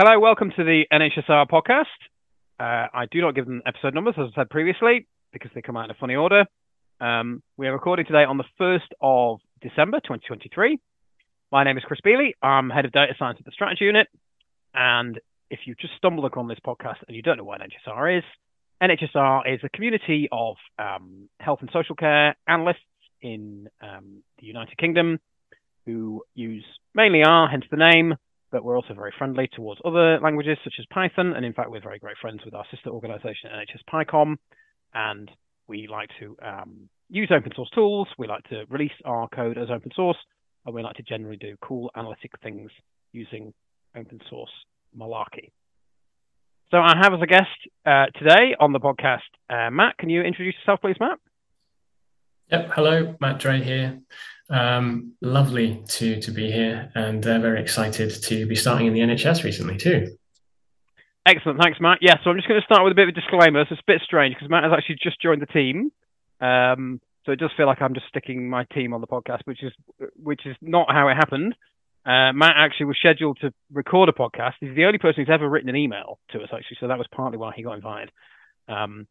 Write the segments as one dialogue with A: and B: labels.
A: Hello, welcome to the NHSR podcast. Uh, I do not give them episode numbers, as I said previously, because they come out in a funny order. Um, we are recording today on the 1st of December 2023. My name is Chris Beeley. I'm head of data science at the strategy unit. And if you've just stumbled upon this podcast and you don't know what NHSR is, NHSR is a community of um, health and social care analysts in um, the United Kingdom who use mainly R, hence the name, but we're also very friendly towards other languages such as Python. And in fact, we're very great friends with our sister organization, NHS PyCom. And we like to um, use open source tools. We like to release our code as open source. And we like to generally do cool analytic things using open source malarkey. So I have as a guest uh, today on the podcast, uh, Matt. Can you introduce yourself, please, Matt?
B: Yep. Hello, Matt Dray here. Um, lovely to to be here, and uh, very excited to be starting in the NHS recently too.
A: Excellent, thanks, Matt. Yeah, so I'm just going to start with a bit of a disclaimer. So it's a bit strange because Matt has actually just joined the team, um, so it does feel like I'm just sticking my team on the podcast, which is which is not how it happened. Uh, Matt actually was scheduled to record a podcast. He's the only person who's ever written an email to us, actually, so that was partly why he got invited. Um,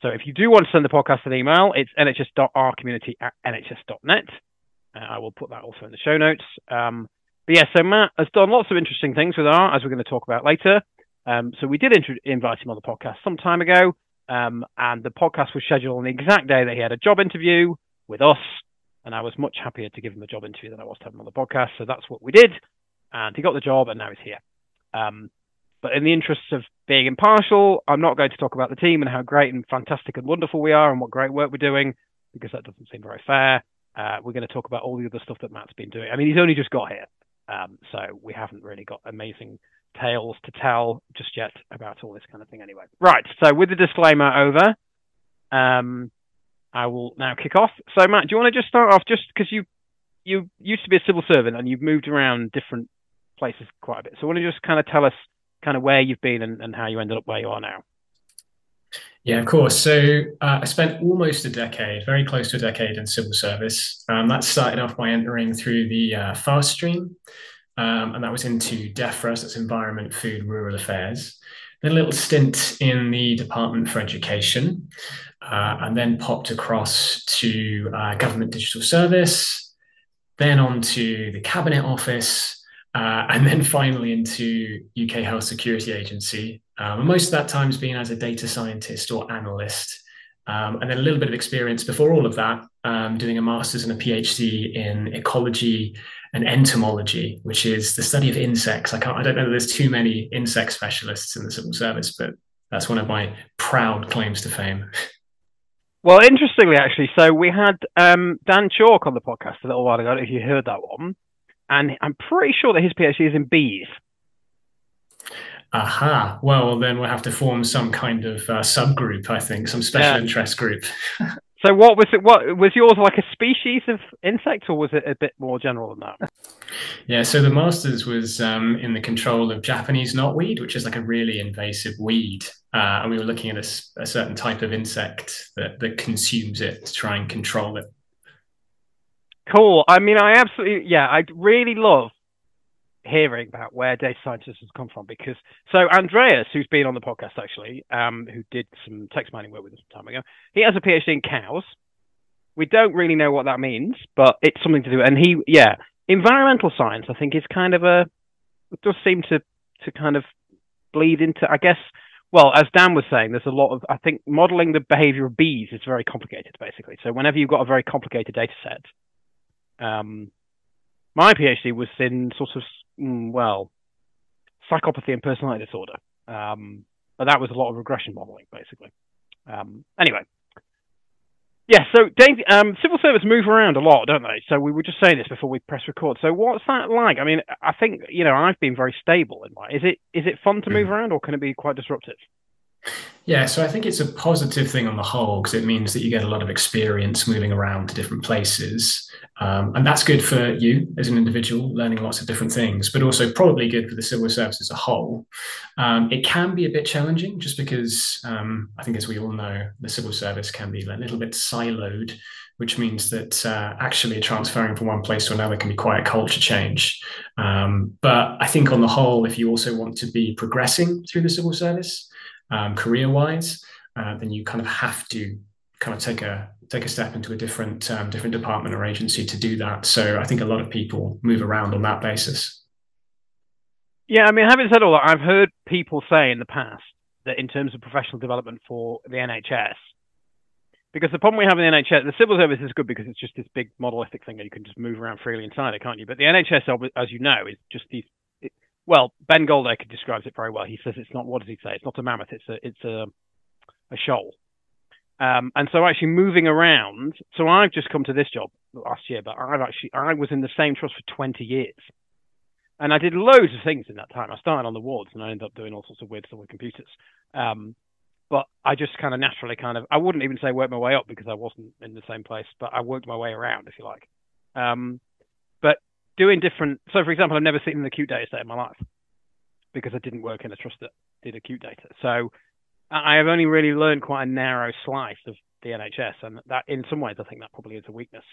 A: so if you do want to send the podcast an email, it's nhs.rcommunity at nhs.net. Uh, I will put that also in the show notes. Um, but yeah, so Matt has done lots of interesting things with R, as we're going to talk about later. Um, so we did int- invite him on the podcast some time ago, um, and the podcast was scheduled on the exact day that he had a job interview with us, and I was much happier to give him a job interview than I was to have him on the podcast. So that's what we did, and he got the job, and now he's here. Um, but in the interests of being impartial, I'm not going to talk about the team and how great and fantastic and wonderful we are and what great work we're doing, because that doesn't seem very fair. Uh, we're going to talk about all the other stuff that Matt's been doing. I mean, he's only just got here, um, so we haven't really got amazing tales to tell just yet about all this kind of thing. Anyway, right. So with the disclaimer over, um, I will now kick off. So Matt, do you want to just start off, just because you you used to be a civil servant and you've moved around different places quite a bit. So want to just kind of tell us kind of where you've been and, and how you ended up where you are now?
B: Yeah, of course. So uh, I spent almost a decade, very close to a decade in civil service. Um, that started off by entering through the uh, fast stream, um, and that was into DEFRA, so that's Environment, Food, Rural Affairs. Then a little stint in the Department for Education, uh, and then popped across to uh, Government Digital Service, then on to the Cabinet Office, uh, and then finally into UK Health Security Agency. Um, most of that time has been as a data scientist or analyst. Um, and then a little bit of experience before all of that, um, doing a master's and a PhD in ecology and entomology, which is the study of insects. I can't, I don't know that there's too many insect specialists in the civil service, but that's one of my proud claims to fame.
A: Well, interestingly, actually, so we had um, Dan Chalk on the podcast a little while ago. If you heard that one, and I'm pretty sure that his PhD is in bees.
B: Aha. Well, then we'll have to form some kind of uh, subgroup, I think, some special yeah. interest group.
A: so, what was it? What was yours like a species of insect, or was it a bit more general than that?
B: Yeah. So the masters was um, in the control of Japanese knotweed, which is like a really invasive weed, uh, and we were looking at a, a certain type of insect that that consumes it to try and control it.
A: Cool. I mean, I absolutely, yeah, I really love hearing about where data scientists have come from because so Andreas, who's been on the podcast actually, um, who did some text mining work with us some time ago, he has a PhD in cows. We don't really know what that means, but it's something to do. And he, yeah, environmental science, I think, is kind of a it does seem to to kind of bleed into, I guess. Well, as Dan was saying, there's a lot of I think modeling the behavior of bees is very complicated, basically. So whenever you've got a very complicated data set, um, my PhD was in sort of mm, well, psychopathy and personality disorder, um, but that was a lot of regression modeling, basically. Um, anyway, yeah. So um, civil service move around a lot, don't they? So we were just saying this before we press record. So what's that like? I mean, I think you know I've been very stable in my. Is it is it fun to move mm. around, or can it be quite disruptive?
B: Yeah, so I think it's a positive thing on the whole because it means that you get a lot of experience moving around to different places. Um, and that's good for you as an individual, learning lots of different things, but also probably good for the civil service as a whole. Um, it can be a bit challenging just because um, I think, as we all know, the civil service can be a little bit siloed which means that uh, actually transferring from one place to another can be quite a culture change. Um, but I think on the whole, if you also want to be progressing through the civil service, um, career-wise, uh, then you kind of have to kind of take a take a step into a different um, different department or agency to do that. So I think a lot of people move around on that basis.
A: Yeah, I mean, having said all that, I've heard people say in the past that in terms of professional development for the NHS, because the problem we have in the NHS, the civil service is good because it's just this big monolithic thing that you can just move around freely inside it, can't you? But the NHS, as you know, is just these. Well, Ben Goldacre describes it very well. He says it's not. What does he say? It's not a mammoth. It's a. It's a. A shoal. Um, and so actually moving around. So I've just come to this job last year, but I've actually I was in the same trust for 20 years, and I did loads of things in that time. I started on the wards, and I ended up doing all sorts of weird stuff with computers. Um, but I just kind of naturally kind of I wouldn't even say worked my way up because I wasn't in the same place, but I worked my way around, if you like. Um, doing different. So, for example, I've never seen an acute data set in my life because I didn't work in a trust that did acute data. So, I have only really learned quite a narrow slice of the NHS, and that, in some ways, I think that probably is a weakness.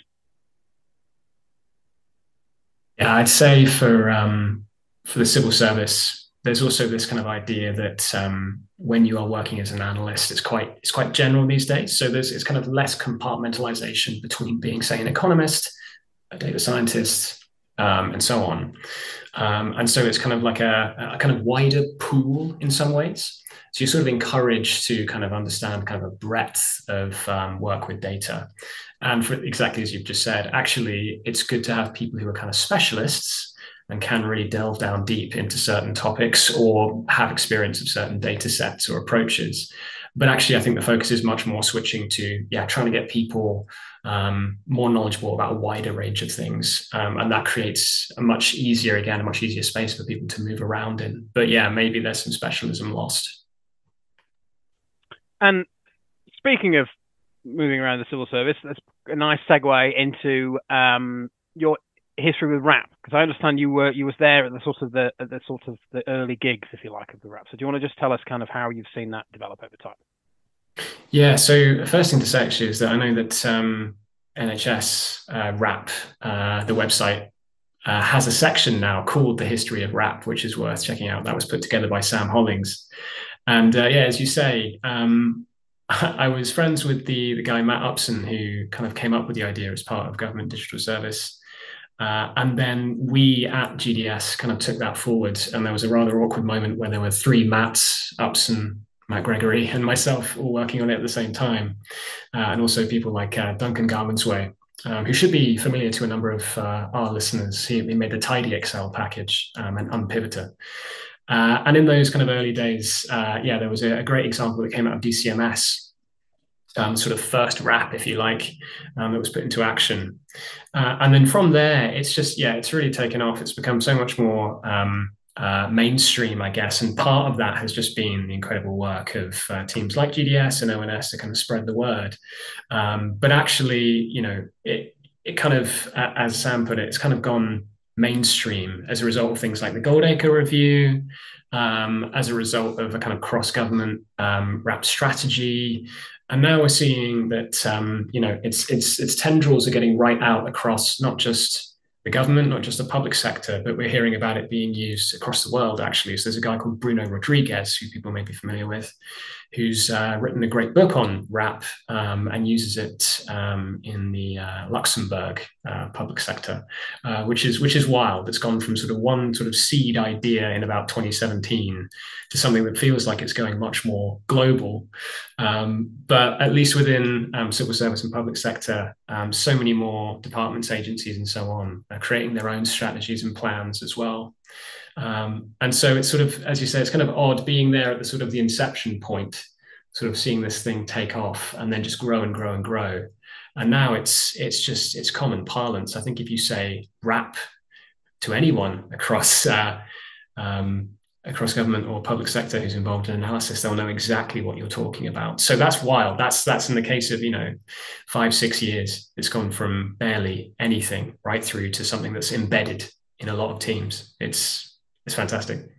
B: Yeah, I'd say for um, for the civil service, there's also this kind of idea that um, when you are working as an analyst, it's quite it's quite general these days. So there's it's kind of less compartmentalization between being, say, an economist, a data scientist, um, and so on. Um, and so it's kind of like a, a, kind of wider pool in some ways. So you're sort of encouraged to kind of understand kind of a breadth of um, work with data. And for exactly as you've just said, actually, it's good to have people who are kind of specialists and can really delve down deep into certain topics or have experience of certain data sets or approaches. But actually, I think the focus is much more switching to, yeah, trying to get people um, more knowledgeable about a wider range of things. Um, and that creates a much easier, again, a much easier space for people to move around in. But yeah, maybe there's some specialism lost.
A: And speaking of moving around the civil service, that's a nice segue into um, your history with rap? Because I understand you were you was there at the sort of the at the sort of the early gigs, if you like, of the rap. So do you want to just tell us kind of how you've seen that develop over time?
B: Yeah. So first thing to say actually is that I know that um, NHS uh, Rap, uh, the website, uh, has a section now called the History of Rap, which is worth checking out. That was put together by Sam Hollings, and uh, yeah, as you say. Um, I was friends with the the guy Matt Upson, who kind of came up with the idea as part of Government Digital Service. Uh, and then we at GDS kind of took that forward. And there was a rather awkward moment where there were three Matts, Upson, Matt Gregory, and myself all working on it at the same time. Uh, and also people like uh, Duncan Garmonsway, um, who should be familiar to a number of uh, our listeners. He, he, made the TidyXL package um, and unpivotr. Uh, and in those kind of early days, uh, yeah, there was a, a great example that came out of DCMS um, sort of first rap, if you like, um, that was put into action. Uh, and then from there, it's just, yeah, it's really taken off. It's become so much more um, uh, mainstream, I guess. And part of that has just been the incredible work of uh, teams like GDS and ONS to kind of spread the word. Um, but actually, you know, it, it kind of, as Sam put it, it's kind of gone mainstream as a result of things like the Goldacre Review, um, as a result of a kind of cross government um, rap strategy, and now we're seeing that um, you know its its its tendrils are getting right out across not just the government, not just the public sector, but we're hearing about it being used across the world. Actually, so there's a guy called Bruno Rodrigues, who people may be familiar with, who's uh, written a great book on rap um, and uses it um, in the uh, Luxembourg uh, public sector, uh, which is which is wild. It's gone from sort of one sort of seed idea in about 2017 to something that feels like it's going much more global. Um, but at least within um, civil service and public sector, um, so many more departments, agencies, and so on are creating their own strategies and plans as well. Um, and so it's sort of, as you say, it's kind of odd being there at the sort of the inception point, sort of seeing this thing take off and then just grow and grow and grow. And now it's it's just it's common parlance. I think if you say rap to anyone across uh, um, across government or public sector who's involved in analysis, they'll know exactly what you're talking about. So that's wild. That's that's in the case of you know five six years. It's gone from barely anything right through to something that's embedded in a lot of teams. It's it's fantastic.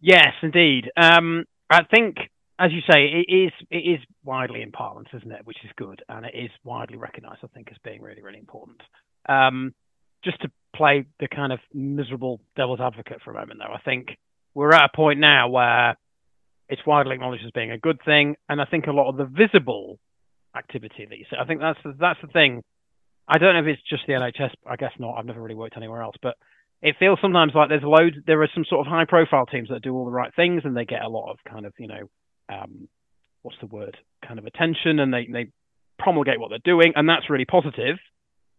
A: Yes, indeed. Um, I think as you say, it is it is widely in parlance, isn't it? Which is good, and it is widely recognised, I think, as being really really important. Um, just to play the kind of miserable devil's advocate for a moment, though, I think we're at a point now where it's widely acknowledged as being a good thing, and I think a lot of the visible activity that you see, I think that's the, that's the thing. I don't know if it's just the NHS. I guess not. I've never really worked anywhere else, but it feels sometimes like there's loads. There are some sort of high profile teams that do all the right things, and they get a lot of kind of you know, um, what's the word? Kind of attention, and they they promulgate what they're doing, and that's really positive.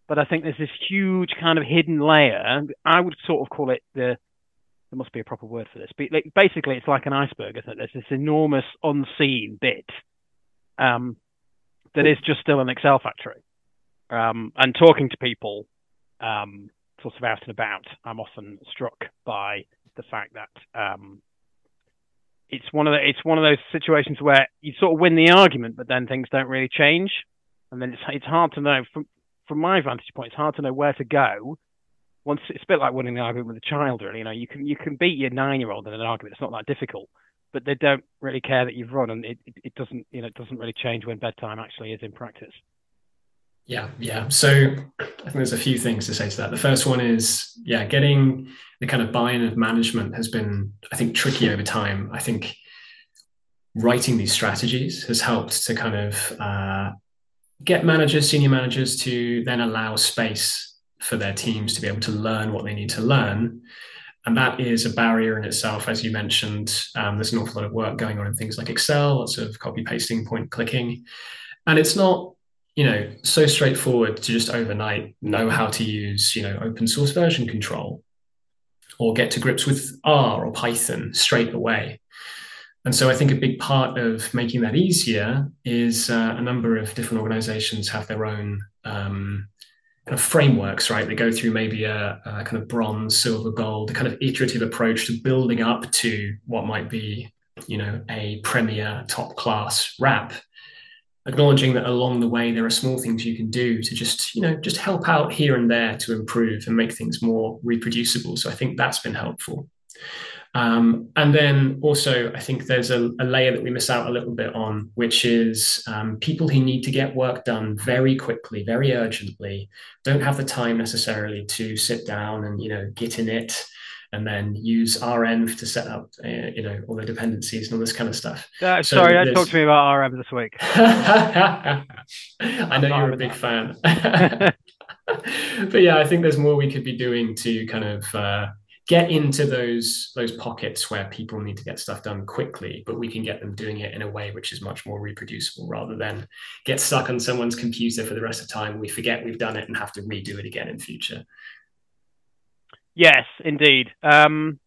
A: But I think there's this huge kind of hidden layer. I would sort of call it the there must be a proper word for this. But basically, it's like an iceberg, isn't it? There's this enormous unseen bit um, that is just still an Excel factory. Um, and talking to people, um, sort of out and about, I'm often struck by the fact that um, it's one of the, it's one of those situations where you sort of win the argument, but then things don't really change, and then it's it's hard to know from from my vantage point. It's hard to know where to go once it's a bit like winning the argument with a child, really. You know, you can you can beat your nine year old in an argument. It's not that difficult, but they don't really care that you've run, and it, it, it doesn't you know it doesn't really change when bedtime actually is in practice.
B: Yeah, yeah. So I think there's a few things to say to that. The first one is, yeah, getting the kind of buy-in of management has been, I think, tricky over time. I think writing these strategies has helped to kind of uh, get managers, senior managers, to then allow space for their teams to be able to learn what they need to learn. And that is a barrier in itself, as you mentioned. Um, there's an awful lot of work going on in things like Excel, lots of copy pasting, point clicking. And it's not, you know, so straightforward to just overnight know how to use, you know, open source version control or get to grips with R or Python straight away. And so I think a big part of making that easier is uh, a number of different organizations have their own um, kind of frameworks, right? They go through maybe a, a, kind of bronze, silver, gold, a kind of iterative approach to building up to what might be, you know, a premier top class RAP. Acknowledging that along the way there are small things you can do to just, you know, just help out here and there to improve and make things more reproducible. So I think that's been helpful. Um, and then also, I think there's a, a, layer that we miss out a little bit on, which is um, people who need to get work done very quickly, very urgently, don't have the time necessarily to sit down and you know get in init and then use renv to set up uh, you know all the dependencies and all this kind of stuff.
A: Uh, so sorry, don't talk to me about RM this week.
B: I know you're a big fan. but yeah, I think there's more we could be doing to kind of uh, get into those those pockets where people need to get stuff done quickly but we can get them doing it in a way which is much more reproducible rather than get stuck on someone's computer for the rest of the time we forget we've done it and have to redo it again in future
A: yes indeed um,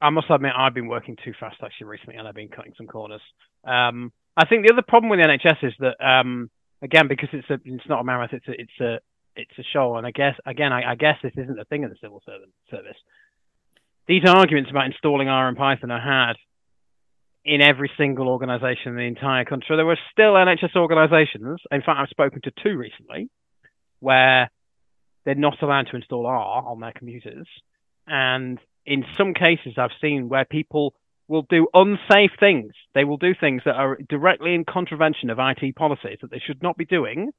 A: i must admit i've been working too fast actually recently and i've been cutting some corners um, i think the other problem with the nhs is that um, again because it's a it's not a marathon it's a, it's a it's a show, and I guess again, I, I guess this isn't a thing in the civil servant service. These arguments about installing R and Python are had in every single organisation in the entire country. There were still NHS organisations. In fact, I've spoken to two recently where they're not allowed to install R on their computers, and in some cases, I've seen where people will do unsafe things. They will do things that are directly in contravention of IT policies that they should not be doing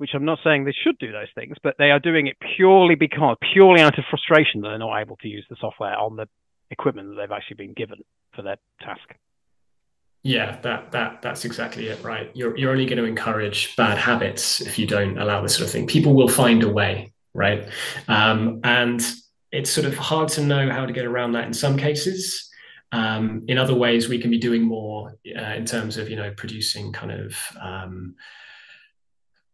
A: which I'm not saying they should do those things, but they are doing it purely because, purely out of frustration that they're not able to use the software on the equipment that they've actually been given for their task.
B: Yeah, that that that's exactly it, right? You're you're only going to encourage bad habits if you don't allow this sort of thing. People will find a way, right? Um, and it's sort of hard to know how to get around that in some cases. Um, in other ways, we can be doing more uh, in terms of you know producing kind of um,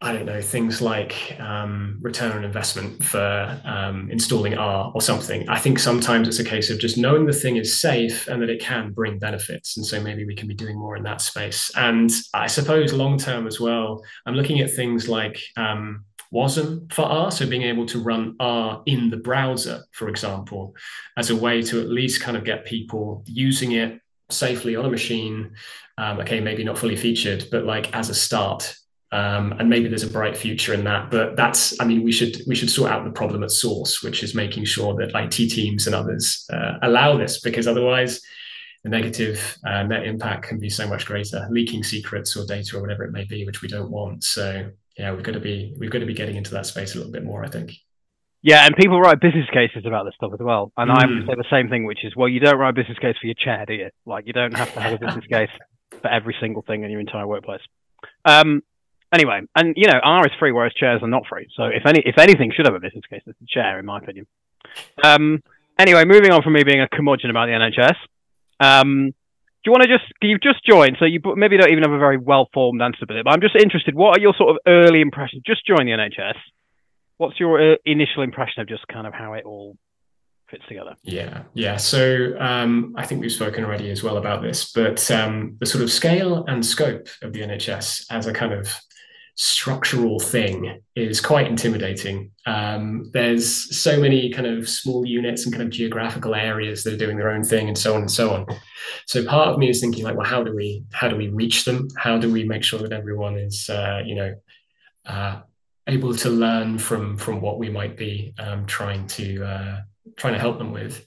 B: I don't know, things like um, return on investment for um, installing R or something. I think sometimes it's a case of just knowing the thing is safe and that it can bring benefits. And so maybe we can be doing more in that space. And I suppose long term as well, I'm looking at things like um, WASM for R, so being able to run R in the browser, for example, as a way to at least kind of get people using it safely on a machine. Um, okay, maybe not fully featured, but like as a start um, and maybe there's a bright future in that but that's i mean we should we should sort out the problem at source which is making sure that it teams and others uh, allow this because otherwise the negative uh, net impact can be so much greater, leaking secrets or data or whatever it may be, which we don't want. So yeah, we've got to be we've got to be getting into that space a little bit more, I think.
A: Yeah, and people write business cases about this stuff as well. And mm. I would say the same thing, which is, well, you don't write a business case for your chair, do you? Like, you don't have to have a business case for every single thing in your entire workplace. Um, anyway, and you know, R is free, whereas chairs are not free. So if any, if anything, should have a business case, it's the chair, in my opinion. Um, anyway, moving on from me being a curmudgeon about the NHS. Um, do you want to just you've just joined, so you maybe don't even have a very well formed answer to it, but I'm just interested. What are your sort of early impressions? Just join the NHS. What's your uh, initial impression of just kind of how it all fits together?
B: Yeah, yeah. So um, I think we've spoken already as well about this, but um, the sort of scale and scope of the NHS as a kind of structural thing is quite intimidating. Um, there's so many kind of small units and kind of geographical areas that are doing their own thing, and so on and so on. So part of me is thinking like, well, how do we how do we reach them? How do we make sure that everyone is uh, you know uh, able to learn from from what we might be um, trying to uh, trying to help them with?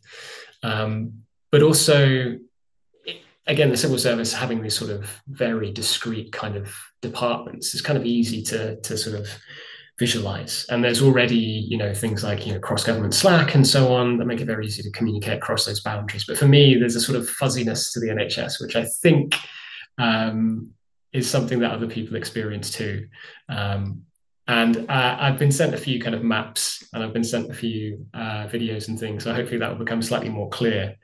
B: Um, but also again, the civil service having these sort of very discrete kind of departments is kind of easy to to sort of visualize. And there's already, you know, things like, you know, cross-government Slack and so on that make it very easy to communicate across those boundaries. But for me, there's a sort of fuzziness to the NHS, which I think um, is something that other people experience too. Um, and uh, I've been sent a few kind of maps and I've been sent a few uh, videos and things. So hopefully that will become slightly more clear.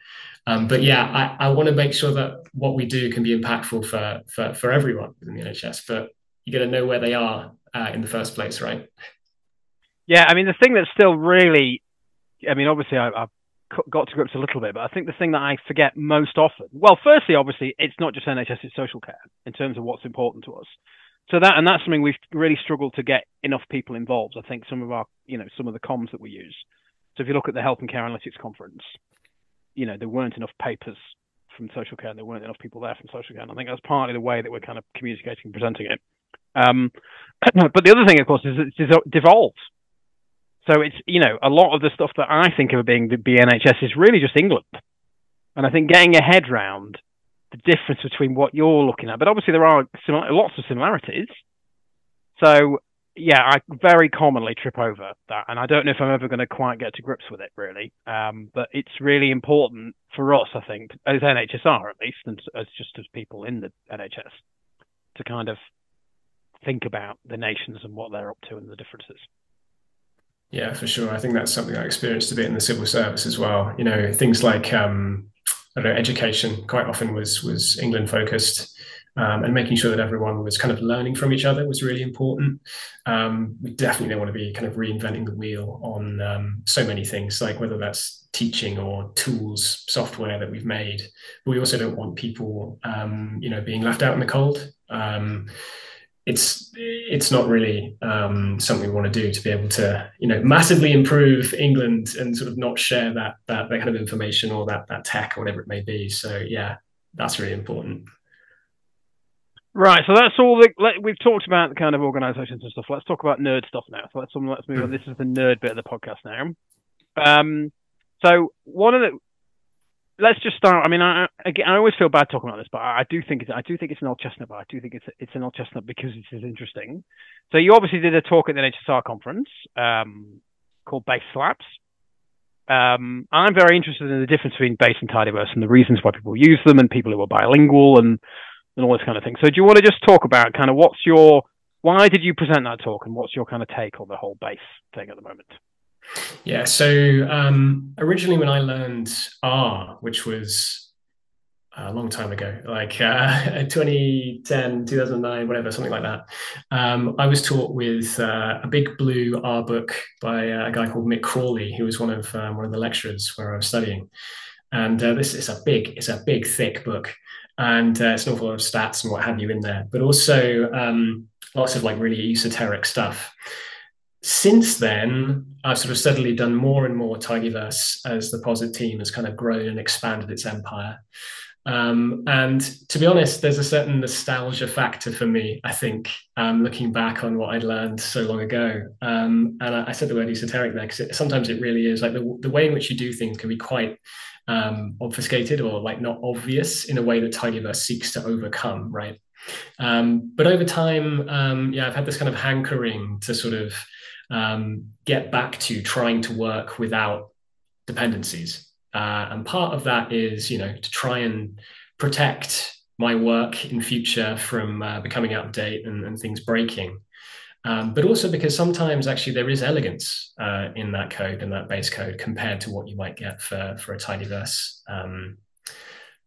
B: Um, but yeah, I, I want to make sure that what we do can be impactful for for, for everyone within the NHS. But you got to know where they are uh, in the first place, right?
A: Yeah, I mean the thing that's still really, I mean obviously I, have got to grips a little bit, but I think the thing that I forget most often, well, firstly, obviously it's not just NHS, it's social care in terms of what's important to us. So that and that's something we've really struggled to get enough people involved. I think some of our, you know, some of the comms that we use. So if you look at the Health and Care Analytics Conference, you know, there weren't enough papers from social care and there weren't enough people there from social care. And I think that's partly the way that we're kind of communicating and presenting it. Um, but the other thing, of course, is it's devolved. So it's, you know, a lot of the stuff that I think of being the BNHS is really just England. And I think getting your head round the difference between what you're looking at, but obviously there are lots of similarities. So yeah, I very commonly trip over that, and I don't know if I'm ever going to quite get to grips with it, really. Um, but it's really important for us, I think, as NHSR at least, and as just as people in the NHS, to kind of think about the nations and what they're up to and the differences.
B: Yeah, for sure. I think that's something I experienced a bit in the civil service as well. You know, things like um, I don't know, education quite often was was England focused um, and making sure that everyone was kind of learning from each other was really important. Um, we definitely don't want to be kind of reinventing the wheel on um, so many things, like whether that's teaching or tools, software that we've made. But we also don't want people, um, you know, being left out in the cold. Um, it's it's not really um, something we want to do to be able to you know massively improve England and sort of not share that that, that kind of information or that that tech or whatever it may be. So yeah, that's really important.
A: Right, so that's all. The, let, we've talked about the kind of organisations and stuff. Let's talk about nerd stuff now. So let's let's move on. This is the nerd bit of the podcast now. Um, so one of the let's just start. I mean, I, I, I always feel bad talking about this, but I, I do think it's, I do think it's an old chestnut. But I do think it's it's an old chestnut because it is interesting. So you obviously did a talk at the NHSR conference um, called Base Slaps. Um, I'm very interested in the difference between base and tidyverse and the reasons why people use them and people who are bilingual and and all this kind of thing. So do you want to just talk about kind of what's your why did you present that talk and what's your kind of take on the whole base thing at the moment?
B: Yeah, so um, originally when I learned R, which was a long time ago, like uh, 2010, 2009, whatever, something like that. Um, I was taught with uh, a big blue R book by uh, a guy called Mick Crawley, who was one of um, one of the lecturers where I was studying. And uh, this is a big, it's a big, thick book and uh, it's an awful lot of stats and what have you in there, but also um, lots of like really esoteric stuff. Since then, I've sort of steadily done more and more Tidyverse as the Posit team has kind of grown and expanded its empire. Um, and to be honest, there's a certain nostalgia factor for me, I think, um, looking back on what I'd learned so long ago. Um, and I, I, said the word esoteric there because sometimes it really is like the, the way in which you do things can be quite um, obfuscated or like not obvious in a way that tidyverse seeks to overcome right? Um, but over time um, yeah i've had this kind of hankering to sort of um, get back to trying to work without dependencies. Uh, and part of that is you know to try and protect my work in future from uh, becoming out of date and, and things breaking um, but also because sometimes actually there is elegance uh, in that code and that base code compared to what you might get for for a tidyverse um,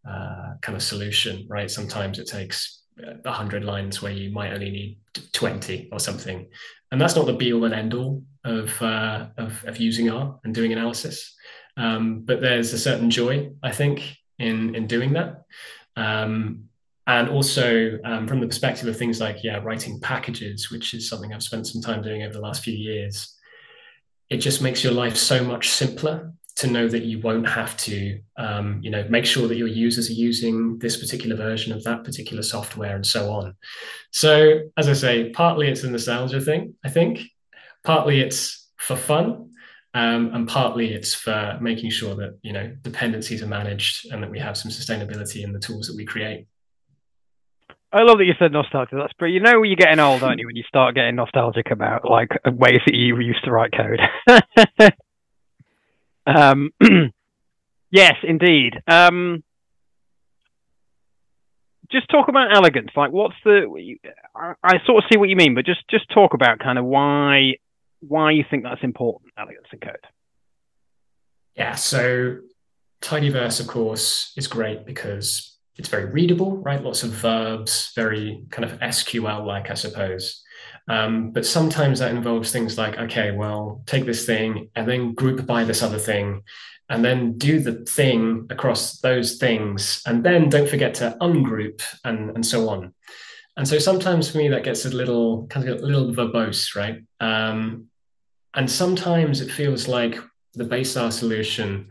B: uh, kind of solution, right? Sometimes it takes a hundred lines where you might only need twenty or something, and that's not the be all and end all of, uh, of of, using R and doing analysis. Um, but there's a certain joy, I think, in in doing that. Um, and also um, from the perspective of things like yeah writing packages which is something i've spent some time doing over the last few years it just makes your life so much simpler to know that you won't have to um, you know make sure that your users are using this particular version of that particular software and so on. So as i say partly it's a nostalgia thing i think. Partly it's for fun um, and partly it's for making sure that you know dependencies are managed and that we have some sustainability in the tools that we create
A: I love that you said nostalgia. That's pretty. You know, when you're getting old, aren't you? When you start getting nostalgic about like ways that you used to write code. um, yes, indeed. Um, just talk about elegance. Like, what's the? I, I sort of see what you mean, but just just talk about kind of why why you think that's important, elegance in code.
B: Yeah. So tidyverse, of course, is great because it's very readable, right? Lots of verbs, very kind of SQL like, I suppose. Um, but sometimes that involves things like, okay, well, take this thing and then group by this other thing, and then do the thing across those things, and then don't forget to ungroup and, and so on. And so sometimes for me that gets a little kind of a little verbose, right? Um, and sometimes it feels like the base R solution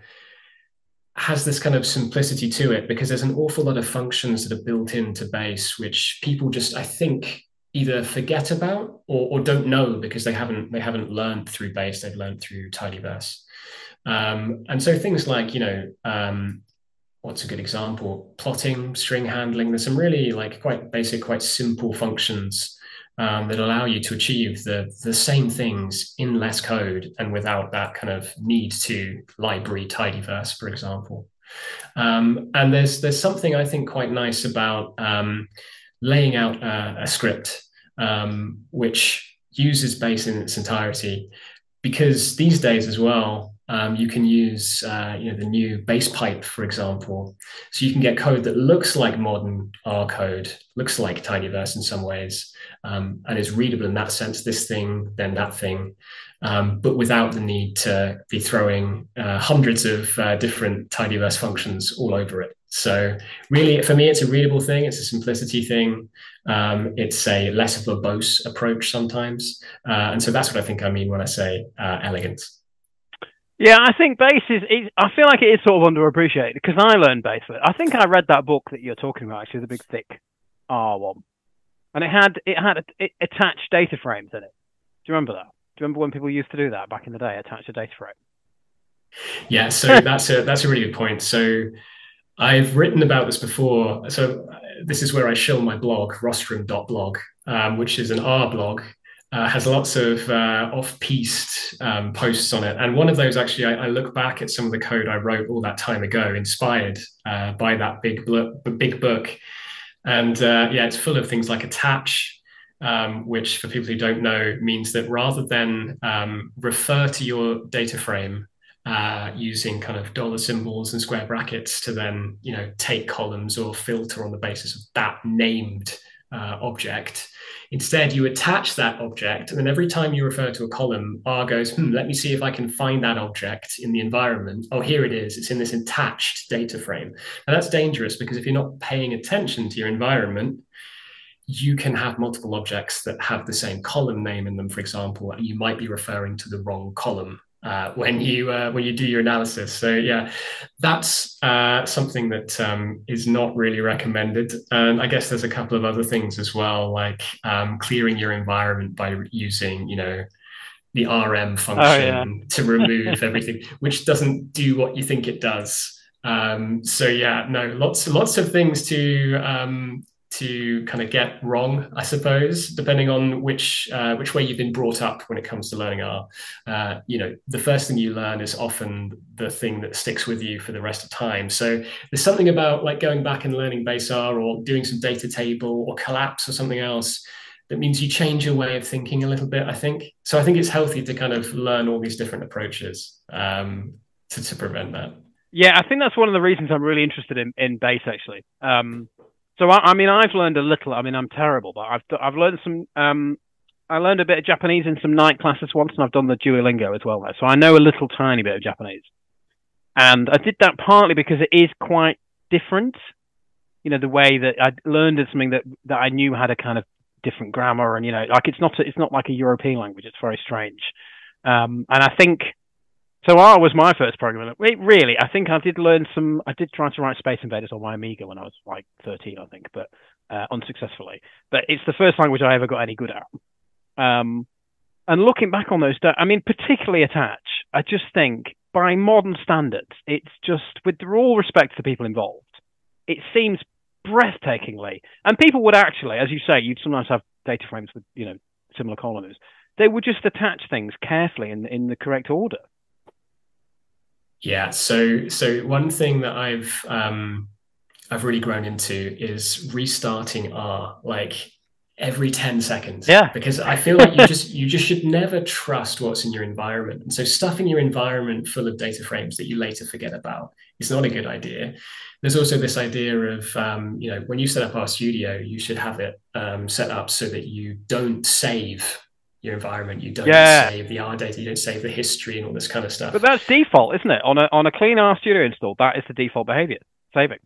B: has this kind of simplicity to it because there's an awful lot of functions that are built into base which people just i think either forget about or, or don't know because they haven't they haven't learned through base they've learned through tidyverse. Um, and so things like you know um, what's a good example? Plotting string handling. There's some really like quite basic quite simple functions um, that allow you to achieve the, the same things in less code and without that kind of need to library tidyverse, for example. Um, and there's there's something I think quite nice about um, laying out a, a script um, which uses base in its entirety, because these days as well, um, you can use uh, you know the new base pipe, for example. So you can get code that looks like modern R code, looks like tidyverse in some ways, um, and is readable in that sense. This thing, then that thing, um, but without the need to be throwing uh, hundreds of uh, different tidyverse functions all over it. So really, for me, it's a readable thing. It's a simplicity thing. Um, it's a less verbose approach sometimes, uh, and so that's what I think I mean when I say uh, elegant.
A: Yeah, I think base is, is, I feel like it is sort of underappreciated because I learned base. I think I read that book that you're talking about, actually, the big thick R one, and it had it had it attached data frames in it. Do you remember that? Do you remember when people used to do that back in the day, attach a data frame?
B: Yeah, so that's a that's a really good point. So I've written about this before. So this is where I show my blog, rostrum.blog, um, which is an R blog uh, has lots of uh, off-piste um, posts on it. And one of those, actually, I, I, look back at some of the code I wrote all that time ago, inspired uh, by that big, big book. And uh, yeah, it's full of things like attach, um, which for people who don't know means that rather than um, refer to your data frame uh, using kind of dollar symbols and square brackets to then, you know, take columns or filter on the basis of that named uh, object, Instead, you attach that object, and then every time you refer to a column, R goes, hmm, let me see if I can find that object in the environment. Oh, here it is. It's in this attached data frame. Now, that's dangerous because if you're not paying attention to your environment, you can have multiple objects that have the same column name in them, for example, and you might be referring to the wrong column uh, when you uh, when you do your analysis. So yeah, that's uh, something that um, is not really recommended. And I guess there's a couple of other things as well, like um, clearing your environment by using, you know, the RM function oh, yeah. to remove everything, which doesn't do what you think it does. Um, so yeah, no, lots lots of things to um, to kind of get wrong, I suppose, depending on which uh, which way you've been brought up when it comes to learning R. Uh, you know, the first thing you learn is often the thing that sticks with you for the rest of time. So there's something about like going back and learning base R or doing some data table or collapse or something else that means you change your way of thinking a little bit. I think so. I think it's healthy to kind of learn all these different approaches um, to to prevent that.
A: Yeah, I think that's one of the reasons I'm really interested in in base actually. Um, so I, I, mean, I've learned a little. I mean, I'm terrible, but I've I've learned some. Um, I learned a bit of Japanese in some night classes once, and I've done the Duolingo as well now. So I know a little tiny bit of Japanese, and I did that partly because it is quite different. You know, the way that I learned is something that that I knew had a kind of different grammar, and you know, like it's not a, it's not like a European language. It's very strange, um, and I think so R was my first programming. Really, I think I did learn some. I did try to write Space Invaders on my Amiga when I was like 13, I think, but uh, unsuccessfully. But it's the first language I ever got any good at. Um, and looking back on those, I mean, particularly Attach, I just think by modern standards, it's just with all respect to the people involved, it seems breathtakingly. And people would actually, as you say, you'd sometimes have data frames with you know similar columns. They would just attach things carefully in in the correct order.
B: Yeah. So so one thing that I've um, I've really grown into is restarting R like every 10 seconds.
A: Yeah.
B: Because I feel like you just you just should never trust what's in your environment. And so stuffing your environment full of data frames that you later forget about is not a good idea. There's also this idea of um, you know when you set up RStudio, you should have it um, set up so that you don't save your environment. You don't yeah. save the R data. You don't save the history and all this kind of stuff.
A: But that's default, isn't it? On a on a clean RStudio install, that is the default behavior. Saving.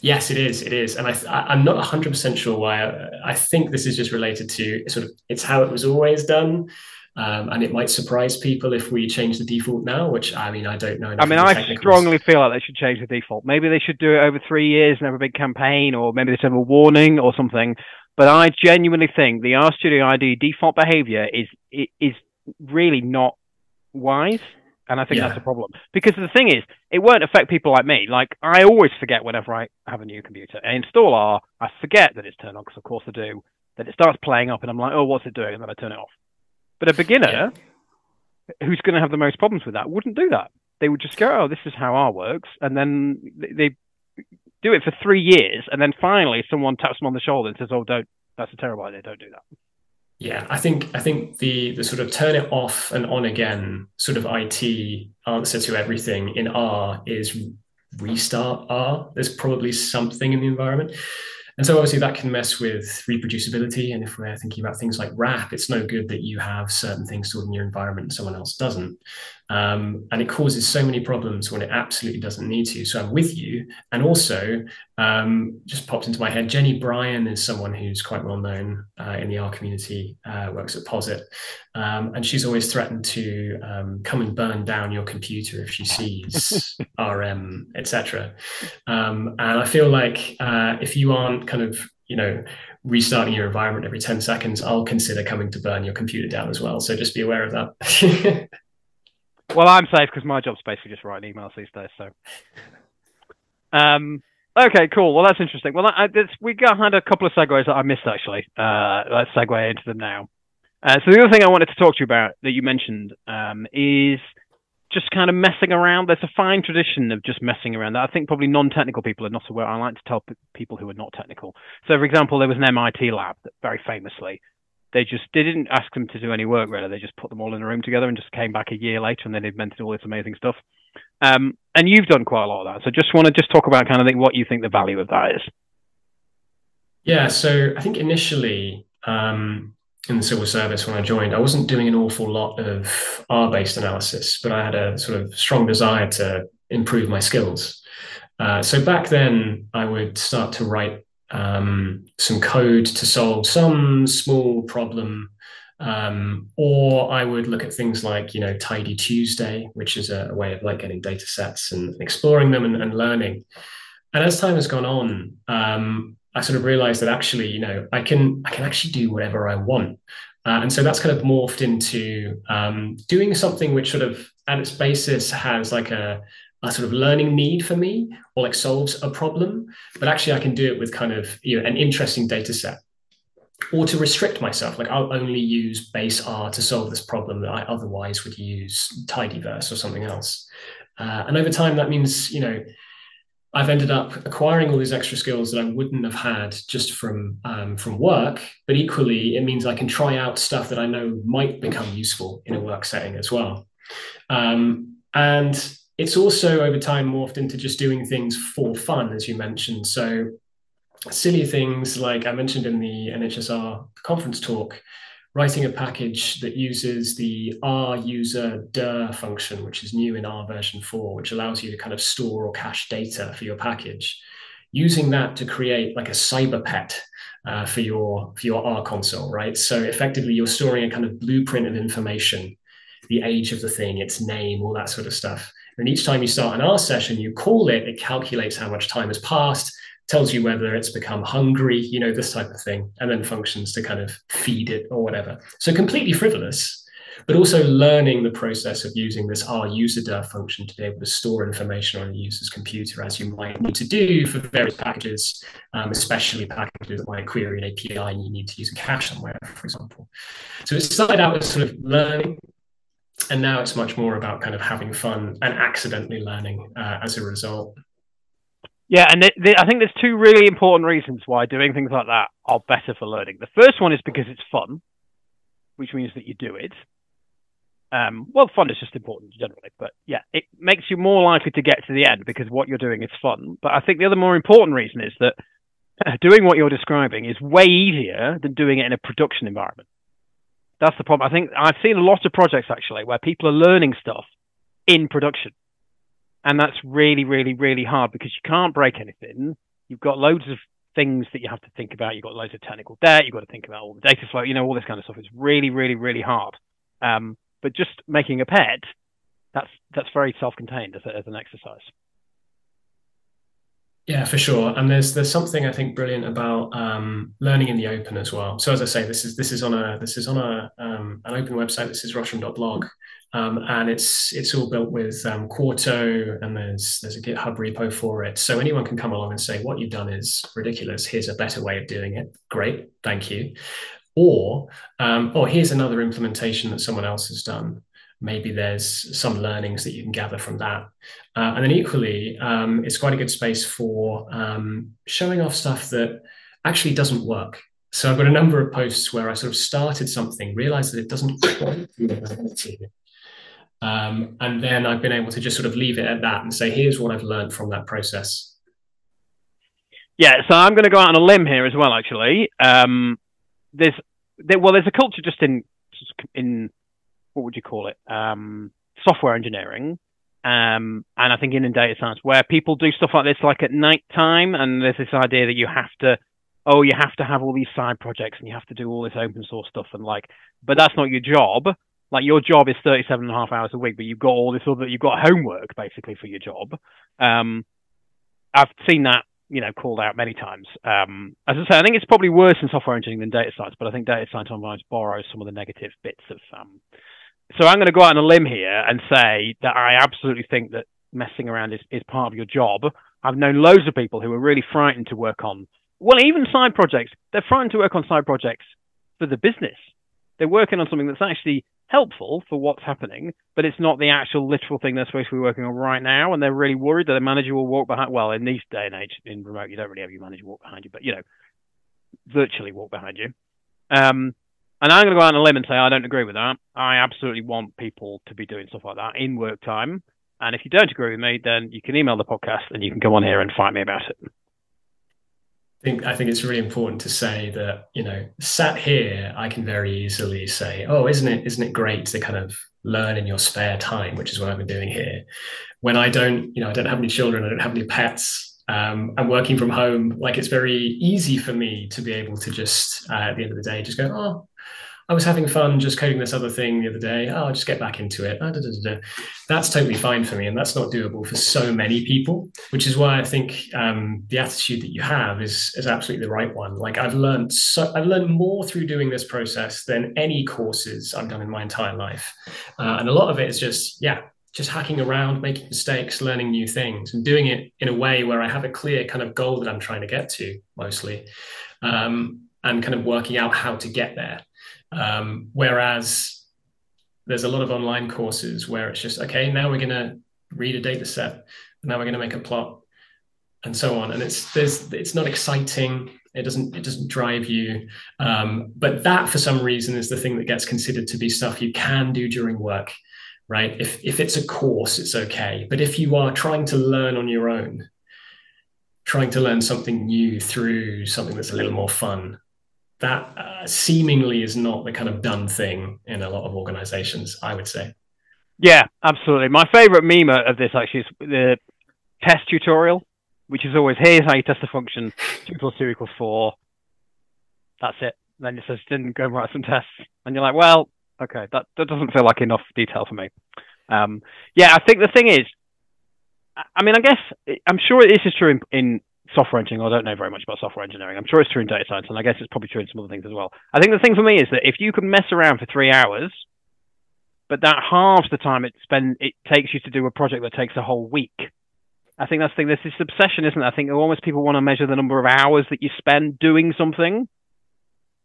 B: Yes, it is. It is, and I, am not 100 percent sure why. I, I, think this is just related to sort of it's how it was always done. Um, and it might surprise people if we change the default now, which I mean, I don't know.
A: I mean, I strongly feel like they should change the default. Maybe they should do it over three years and have a big campaign, or maybe they should have a warning or something but I genuinely think the RStudio ID default behavior is is really not wise. And I think yeah. that's a problem because the thing is, it won't affect people like me. Like I always forget whenever I have a new computer. I install R, I forget that it's turned on because of course I do. Then it starts playing up, and I'm like, oh, what's it doing? And then I turn it off. But a beginner yeah. who's going to have the most problems with that wouldn't do that. They would just go, oh, this is how R works, and then they do it for three years, and then finally someone taps them on the shoulder and says, "Oh, don't. That's a terrible idea. Don't do that."
B: Yeah, I think I think the the sort of turn it off and on again sort of IT answer to everything in R is restart R. There's probably something in the environment. And so obviously that can mess with reproducibility. And if we're thinking about things like RAP, it's no good that you have certain things stored in your environment and someone else doesn't. Um, and it causes so many problems when it absolutely doesn't need to. So I'm with you. And also, um, just popped into my head, Jenny Bryan is someone who's quite well known uh, in the R community, uh, works at Posit. Um, and she's always threatened to um, come and burn down your computer if she sees RM, etc. Um, and I feel like uh, if you aren't kind of, you know, restarting your environment every 10 seconds, I'll consider coming to burn your computer down as well. So just be aware of that.
A: Well, I'm safe because my job's basically just writing emails these days. So, um, okay, cool. Well, that's interesting. Well, I, we got, had a couple of segues that I missed actually. Uh, let's segue into them now. Uh, so the other thing I wanted to talk to you about that you mentioned um, is just kind of messing around. There's a fine tradition of just messing around that I think probably non-technical people are not aware. I like to tell p- people who are not technical. So, for example, there was an MIT lab that very famously they just they didn't ask them to do any work really. They just put them all in a room together and just came back a year later and then invented all this amazing stuff. Um, and you've done quite a lot of that. So just want to just talk about kind of what you think the value of that is.
B: Yeah. So I think initially um, in the civil service when I joined, I wasn't doing an awful lot of R-based analysis, but I had a sort of strong desire to improve my skills. Uh, so back then, I would start to write um, some code to solve some small problem. Um, or I would look at things like, you know, Tidy Tuesday, which is a, a way of like getting data sets and exploring them and, and learning. And as time has gone on, um, I sort of realized that actually, you know, I can I can actually do whatever I want. Uh, and so that's kind of morphed into um, doing something which sort of at its basis has like a a sort of learning need for me or like solves a problem, but actually I can do it with kind of you know an interesting data set. Or to restrict myself, like I'll only use base R to solve this problem that I otherwise would use tidyverse or something else. Uh, and over time, that means you know I've ended up acquiring all these extra skills that I wouldn't have had just from um, from work. But equally, it means I can try out stuff that I know might become useful in a work setting as well. Um, and it's also over time morphed into just doing things for fun, as you mentioned. So silly things like I mentioned in the NHS-R conference talk, writing a package that uses the R user dir function, which is new in R version 4, which allows you to kind of store or cache data for your package. Using that to create like a cyber pet uh, for your for your R console, right? So effectively, you're storing a kind of blueprint of information, the age of the thing, its name, all that sort of stuff. And each time you start an R session, you call it, it calculates how much time has passed, tells you whether it's become hungry, you know, this type of thing, and then functions to kind of feed it or whatever. So completely frivolous, but also learning the process of using this R user dir function to be able to store information on a user's computer as you might need to do for various packages, um, especially packages that might query an API and you need to use a cache somewhere, for example. So it started out as sort of learning and now it's much more about kind of having fun and accidentally learning uh, as a result.
A: Yeah, and th- th- I think there's two really important reasons why doing things like that are better for learning. The first one is because it's fun, which means that you do it. Um, well, fun is just important generally, but yeah, it makes you more likely to get to the end because what you're doing is fun. But I think the other more important reason is that doing what you're describing is way easier than doing it in a production environment. That's the problem. I think I've seen a lot of projects actually where people are learning stuff in production and that's really, really, really hard because you can't break anything. You've got loads of things that you have to think about. You've got loads of technical debt. You've got to think about all the data flow. You know, all this kind of stuff. It's really, really, really hard. Um, but just making a pet, that's that's very self-contained as, a, as an exercise.
B: Yeah, for sure. And there's there's something I think brilliant about um, learning in the open as well. So as I say, this is this is on a this is on a um, an open website. This is Rostrum.blog, um, and it's it's all built with um, Quarto, and there's there's a GitHub repo for it. So anyone can come along and say what you've done is ridiculous. Here's a better way of doing it. Great, thank you. Or um, or here's another implementation that someone else has done. Maybe there's some learnings that you can gather from that. Uh, and then equally, um, it's quite a good space for um, showing off stuff that actually doesn't work. So I've got a number of posts where I sort of started something, realized that it doesn't quite um, and then I've been able to just sort of leave it at that and say, here's what I've learned from that process.
A: Yeah, so I'm going to go out on a limb here as well. Actually, um, there's there, well, there's a culture just in in what would you call it? Um, software engineering, um, and I think in, data science where people do stuff like this like at night time, and there's this idea that you have to, oh, you have to have all these side projects and you have to do all this open source stuff and like, but that's not your job like your job is 37 and a half hours a week, but you've got all this other, you've got homework basically for your job. Um, I've seen that, you know, called out many times. Um, as I say, I think it's probably worse in software engineering than data science, but I think data science sometimes borrows some of the negative bits of. So I'm going to go out on a limb here and say that I absolutely think that messing around is, is part of your job. I've known loads of people who are really frightened to work on, well, even side projects. They're frightened to work on side projects for the business. They're working on something that's actually helpful for what's happening, but it's not the actual literal thing they're supposed to be working on right now. And they're really worried that the manager will walk behind. Well, in these day and age, in remote, you don't really have your manager walk behind you, but you know, virtually walk behind you. Um, and I'm going to go out on a limb and say I don't agree with that. I absolutely want people to be doing stuff like that in work time. And if you don't agree with me, then you can email the podcast and you can come on here and fight me about it.
B: I think I think it's really important to say that you know sat here I can very easily say oh isn't it isn't it great to kind of learn in your spare time which is what I've been doing here when I don't you know I don't have any children I don't have any pets um, I'm working from home like it's very easy for me to be able to just uh, at the end of the day just go oh I was having fun just coding this other thing the other day. Oh, I'll just get back into it. Ah, da, da, da, that's totally fine for me. And that's not doable for so many people, which is why I think um, the attitude that you have is, is absolutely the right one. Like I've learned so I've learned more through doing this process than any courses I've done in my entire life. Uh, and a lot of it is just, yeah, just hacking around, making mistakes, learning new things, and doing it in a way where I have a clear kind of goal that I'm trying to get to mostly, um, and kind of working out how to get there. Um, whereas there's a lot of online courses where it's just okay, now we're going to read a data set, now we're going to make a plot, and so on. And it's there's it's not exciting. It doesn't it doesn't drive you. Um, but that for some reason is the thing that gets considered to be stuff you can do during work right? If, if it's a course, it's okay. But if you are trying to learn on your own, trying to learn something new through something that's a little more fun, that uh, seemingly is not the kind of done thing in a lot of organizations, I would say.
A: Yeah, absolutely. My favorite meme of this actually is the test tutorial, which is always here's how you test the function, two plus two equals four. That's it. And then it says didn't go and write some tests. And you're like, well, okay, that that doesn't feel like enough detail for me. Um, yeah, I think the thing is, I mean, I guess I'm sure this is true in, in software engineering. I don't know very much about software engineering. I'm sure it's true in data science, and I guess it's probably true in some other things as well. I think the thing for me is that if you can mess around for three hours, but that halves the time it spend it takes you to do a project that takes a whole week. I think that's the thing. This obsession, isn't it? I think almost people want to measure the number of hours that you spend doing something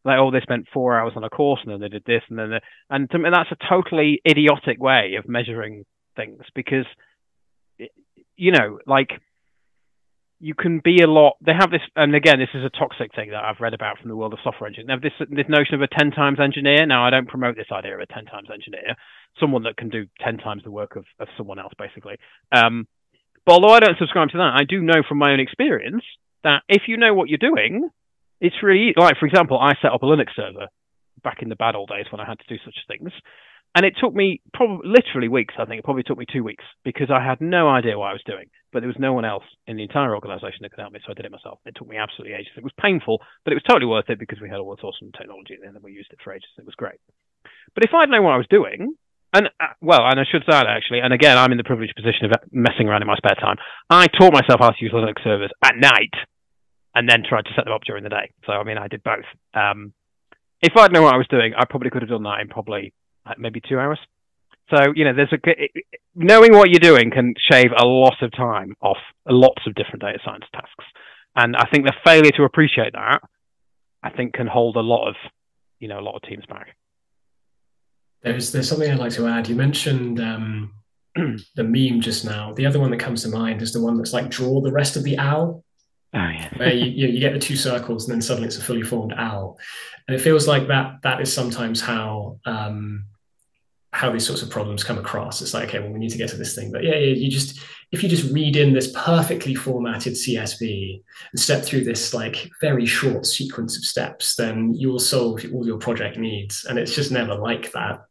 A: like oh they spent four hours on a course and then they did this and then they, and to me that's a totally idiotic way of measuring things because you know like you can be a lot they have this and again this is a toxic thing that i've read about from the world of software engineering. They have this this notion of a 10 times engineer now i don't promote this idea of a 10 times engineer someone that can do 10 times the work of, of someone else basically. Um, but although i don't subscribe to that i do know from my own experience that if you know what you're doing it's really like, for example, I set up a Linux server back in the bad old days when I had to do such things, and it took me probably literally weeks. I think it probably took me two weeks because I had no idea what I was doing, but there was no one else in the entire organization that could help me, so I did it myself. It took me absolutely ages. It was painful, but it was totally worth it because we had all this awesome technology and then we used it for ages. It was great. But if I'd known what I was doing, and uh, well, and I should say that actually, and again, I'm in the privileged position of messing around in my spare time. I taught myself how to use Linux servers at night and then tried to set them up during the day. So I mean, I did both. Um, if I'd known what I was doing, I probably could have done that in probably maybe two hours. So you know, there's a knowing what you're doing can shave a lot of time off lots of different data science tasks, and I think the failure to appreciate that, I think, can hold a lot of you know a lot of teams back.
B: There's there's something I'd like to add. You mentioned um, the meme just now. The other one that comes to mind is the one that's like draw the rest of the owl.
A: Oh, yeah.
B: where you, you get the two circles and then suddenly it's a fully formed owl. And it feels like that that is sometimes how um, how these sorts of problems come across. It's like, okay, well, we need to get to this thing. But yeah, yeah, you just if you just read in this perfectly formatted CSV and step through this like very short sequence of steps, then you will solve all your project needs. And it's just never like that.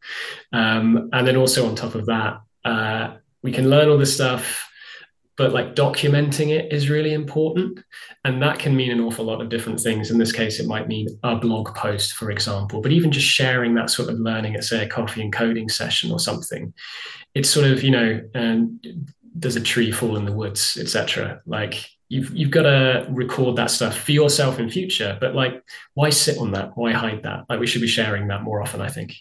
B: Um, and then also on top of that, uh, we can learn all this stuff but like documenting it is really important. And that can mean an awful lot of different things. In this case it might mean a blog post for example but even just sharing that sort of learning at say a coffee and coding session or something. It's sort of you know and does a tree fall in the woods etc like you've you've got to record that stuff for yourself in future but like why sit on that? Why hide that? Like we should be sharing that more often i think.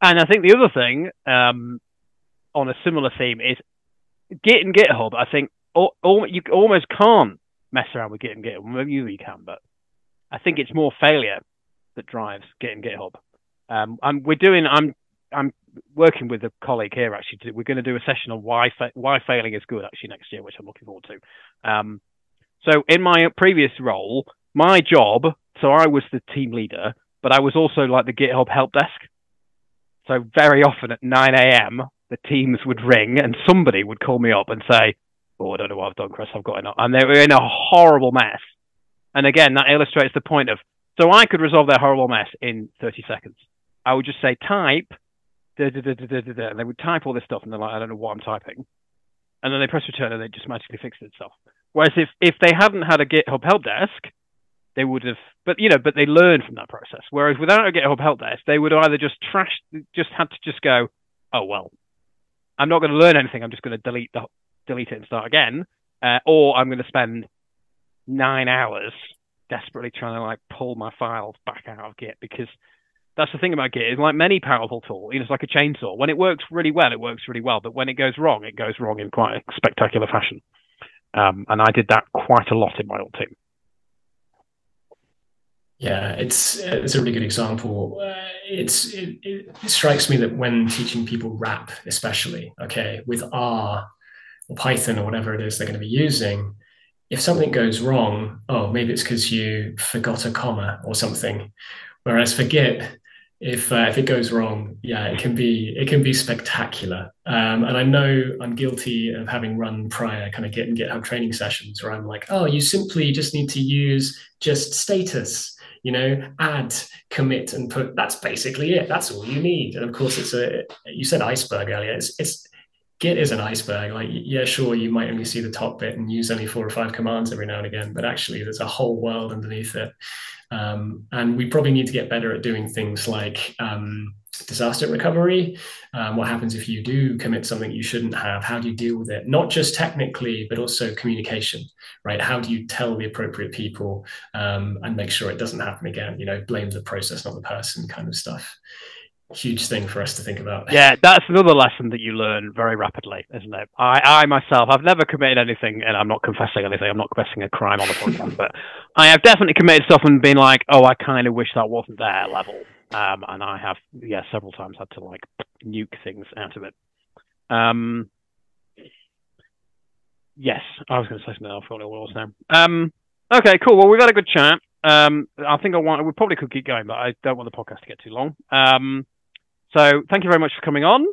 A: And i think the other thing um, on a similar theme is Git and GitHub, I think all, all, you almost can't mess around with Git and GitHub. Maybe you can, but I think it's more failure that drives Git and GitHub. Um, I'm, we're doing. I'm I'm working with a colleague here actually. We're going to do a session on why fa- why failing is good actually next year, which I'm looking forward to. Um, so in my previous role, my job, so I was the team leader, but I was also like the GitHub help desk. So very often at 9 a.m., the teams would ring and somebody would call me up and say, "Oh, I don't know what I've done, Chris. I've got it," and they were in a horrible mess. And again, that illustrates the point of so I could resolve their horrible mess in 30 seconds. I would just say type, da, da, da, and they would type all this stuff, and they're like, "I don't know what I'm typing," and then they press return, and it just magically fixed itself. Whereas if if they hadn't had a GitHub help desk, they would have but you know but they learned from that process whereas without a GitHub help desk they would either just trash just had to just go oh well I'm not going to learn anything. I'm just going to delete the delete it and start again, uh, or I'm going to spend nine hours desperately trying to like pull my files back out of Git because that's the thing about Git. It's like many powerful tools. You know, it's like a chainsaw. When it works really well, it works really well. But when it goes wrong, it goes wrong in quite a spectacular fashion. Um, and I did that quite a lot in my old team.
B: Yeah, it's it's a really good example. Uh, it's it, it, strikes me that when teaching people RAP, especially okay, with R or Python or whatever it is they're going to be using, if something goes wrong, oh, maybe it's because you forgot a comma or something. Whereas for Git, if uh, if it goes wrong, yeah, it can be it can be spectacular. Um, and I know I'm guilty of having run prior kind of Git and GitHub training sessions where I'm like, oh, you simply just need to use git status, you know, add, commit, and put. That's basically it. That's all you need. And of course, it's a you said iceberg earlier. It's it's Git is an iceberg. Like, yeah, sure, you might only see the top bit and use only four or five commands every now and again, but actually, there's a whole world underneath it. Um, and we probably need to get better at doing things like um, disaster recovery. Um, what happens if you do commit something you shouldn't have? How do you deal with it? Not just technically, but also communication, right? How do you tell the appropriate people um, and make sure it doesn't happen again? You know, blame the process, not the person, kind of stuff huge thing for us to think about.
A: Yeah, that's another lesson that you learn very rapidly, isn't it? I, I myself, I've never committed anything, and I'm not confessing anything. I'm not confessing a crime on the podcast, but I have definitely committed stuff and been like, oh, I kind of wish that wasn't there level. Um, and I have, yeah, several times had to like nuke things out of it. Um, yes, I was going to say something else. I forgot what it was now. Um, okay, cool. Well, we've had a good chat. Um, I think I want. We probably could keep going, but I don't want the podcast to get too long. Um, so thank you very much for coming on.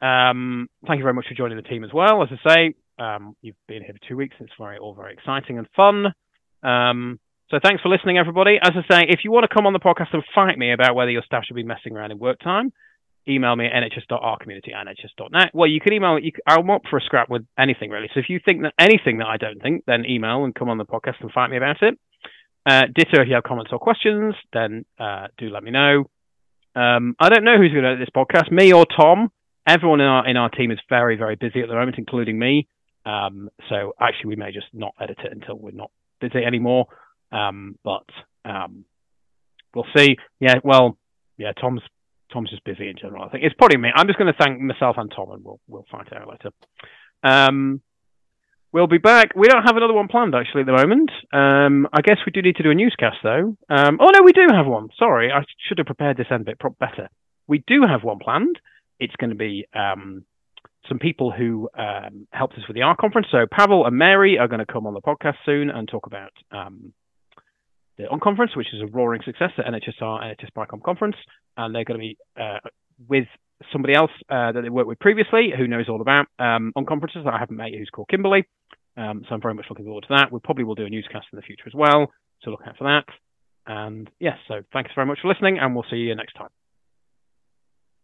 A: Um, thank you very much for joining the team as well. As I say, um, you've been here for two weeks. It's very all very exciting and fun. Um, so thanks for listening, everybody. As I say, if you want to come on the podcast and fight me about whether your staff should be messing around in work time, email me at nhs.rcommunity at nhs.net. Well, you can email. You I'm up for a scrap with anything really. So if you think that anything that I don't think, then email and come on the podcast and fight me about it. Uh, ditto if you have comments or questions, then uh, do let me know. Um, I don't know who's going to edit this podcast, me or Tom. Everyone in our in our team is very very busy at the moment, including me. Um, so actually, we may just not edit it until we're not busy anymore. Um, but um, we'll see. Yeah, well, yeah, Tom's Tom's just busy in general. I think it's probably me. I'm just going to thank myself and Tom, and we'll we'll find out later. Um, We'll be back. We don't have another one planned actually at the moment. Um, I guess we do need to do a newscast though. Um, oh no, we do have one. Sorry, I should have prepared this end bit better. We do have one planned. It's going to be um, some people who um, helped us with the R conference. So Pavel and Mary are going to come on the podcast soon and talk about the unconference, which is a roaring success, at NHS-R NHS BICOM conference, and they're going to be uh, with somebody else uh, that they worked with previously who knows all about um, conferences. that I haven't met who's called Kimberly. Um, so I'm very much looking forward to that. We probably will do a newscast in the future as well. So look out for that. And yes, so thanks very much for listening, and we'll see you next time.